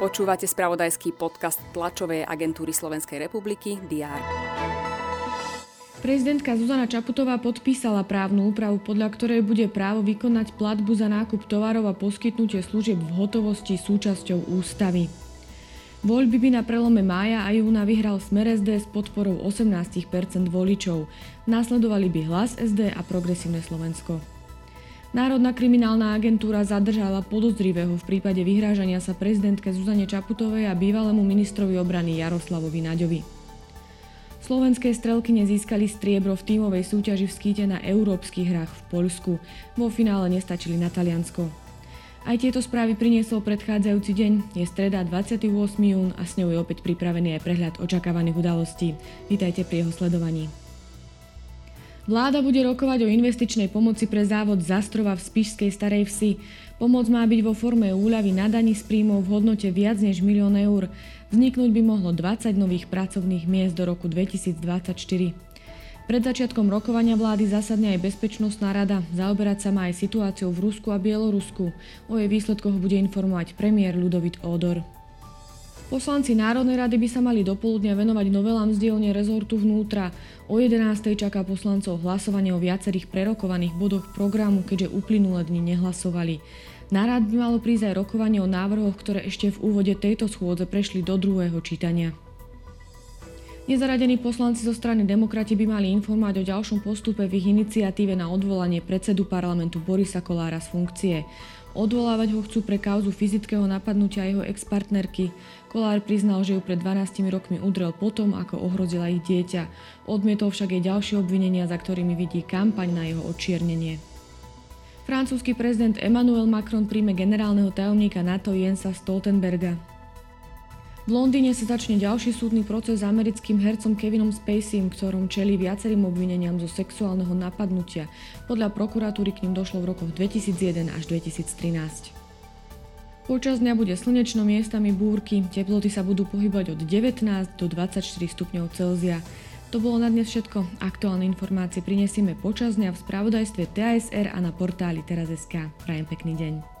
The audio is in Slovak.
Počúvate spravodajský podcast tlačovej agentúry Slovenskej republiky DR. Prezidentka Zuzana Čaputová podpísala právnu úpravu, podľa ktorej bude právo vykonať platbu za nákup tovarov a poskytnutie služieb v hotovosti súčasťou ústavy. Voľby by na prelome mája a júna vyhral Smer SD s podporou 18% voličov. Následovali by Hlas SD a Progresívne Slovensko. Národná kriminálna agentúra zadržala podozrivého v prípade vyhrážania sa prezidentke Zuzane Čaputovej a bývalému ministrovi obrany Jaroslavovi Naďovi. Slovenské strelky nezískali striebro v tímovej súťaži v skýte na európskych hrách v Poľsku. Vo finále nestačili na Taliansko. Aj tieto správy priniesol predchádzajúci deň. Je streda 28. jún a s ňou je opäť pripravený aj prehľad očakávaných udalostí. Vítajte pri jeho sledovaní. Vláda bude rokovať o investičnej pomoci pre závod Zastrova v Spišskej Starej Vsi. Pomoc má byť vo forme úľavy na daní z príjmov v hodnote viac než milión eur. Vzniknúť by mohlo 20 nových pracovných miest do roku 2024. Pred začiatkom rokovania vlády zasadne aj Bezpečnostná rada. Zaoberať sa má aj situáciou v Rusku a Bielorusku. O jej výsledkoch bude informovať premiér Ludovit Odor. Poslanci Národnej rady by sa mali dopoludnia venovať novelám z dielne rezortu vnútra. O 11. čaká poslancov hlasovanie o viacerých prerokovaných bodoch programu, keďže uplynulé dni nehlasovali. Na rád by malo prísť aj rokovanie o návrhoch, ktoré ešte v úvode tejto schôdze prešli do druhého čítania. Nezaradení poslanci zo strany demokrati by mali informovať o ďalšom postupe v ich iniciatíve na odvolanie predsedu parlamentu Borisa Kolára z funkcie. Odvolávať ho chcú pre kauzu fyzického napadnutia jeho ex-partnerky. Kolár priznal, že ju pred 12 rokmi udrel potom, ako ohrozila ich dieťa. Odmietol však jej ďalšie obvinenia, za ktorými vidí kampaň na jeho odčiernenie. Francúzsky prezident Emmanuel Macron príjme generálneho tajomníka NATO Jensa Stoltenberga. V Londýne sa začne ďalší súdny proces s americkým hercom Kevinom Spaceym, ktorom čelí viacerým obvineniam zo sexuálneho napadnutia. Podľa prokuratúry k ním došlo v rokoch 2001 až 2013. Počas dňa bude slnečno miestami búrky, teploty sa budú pohybať od 19 do 24 stupňov Celzia. To bolo na dnes všetko. Aktuálne informácie prinesieme počas dňa v spravodajstve TASR a na portáli teraz.sk. Prajem pekný deň.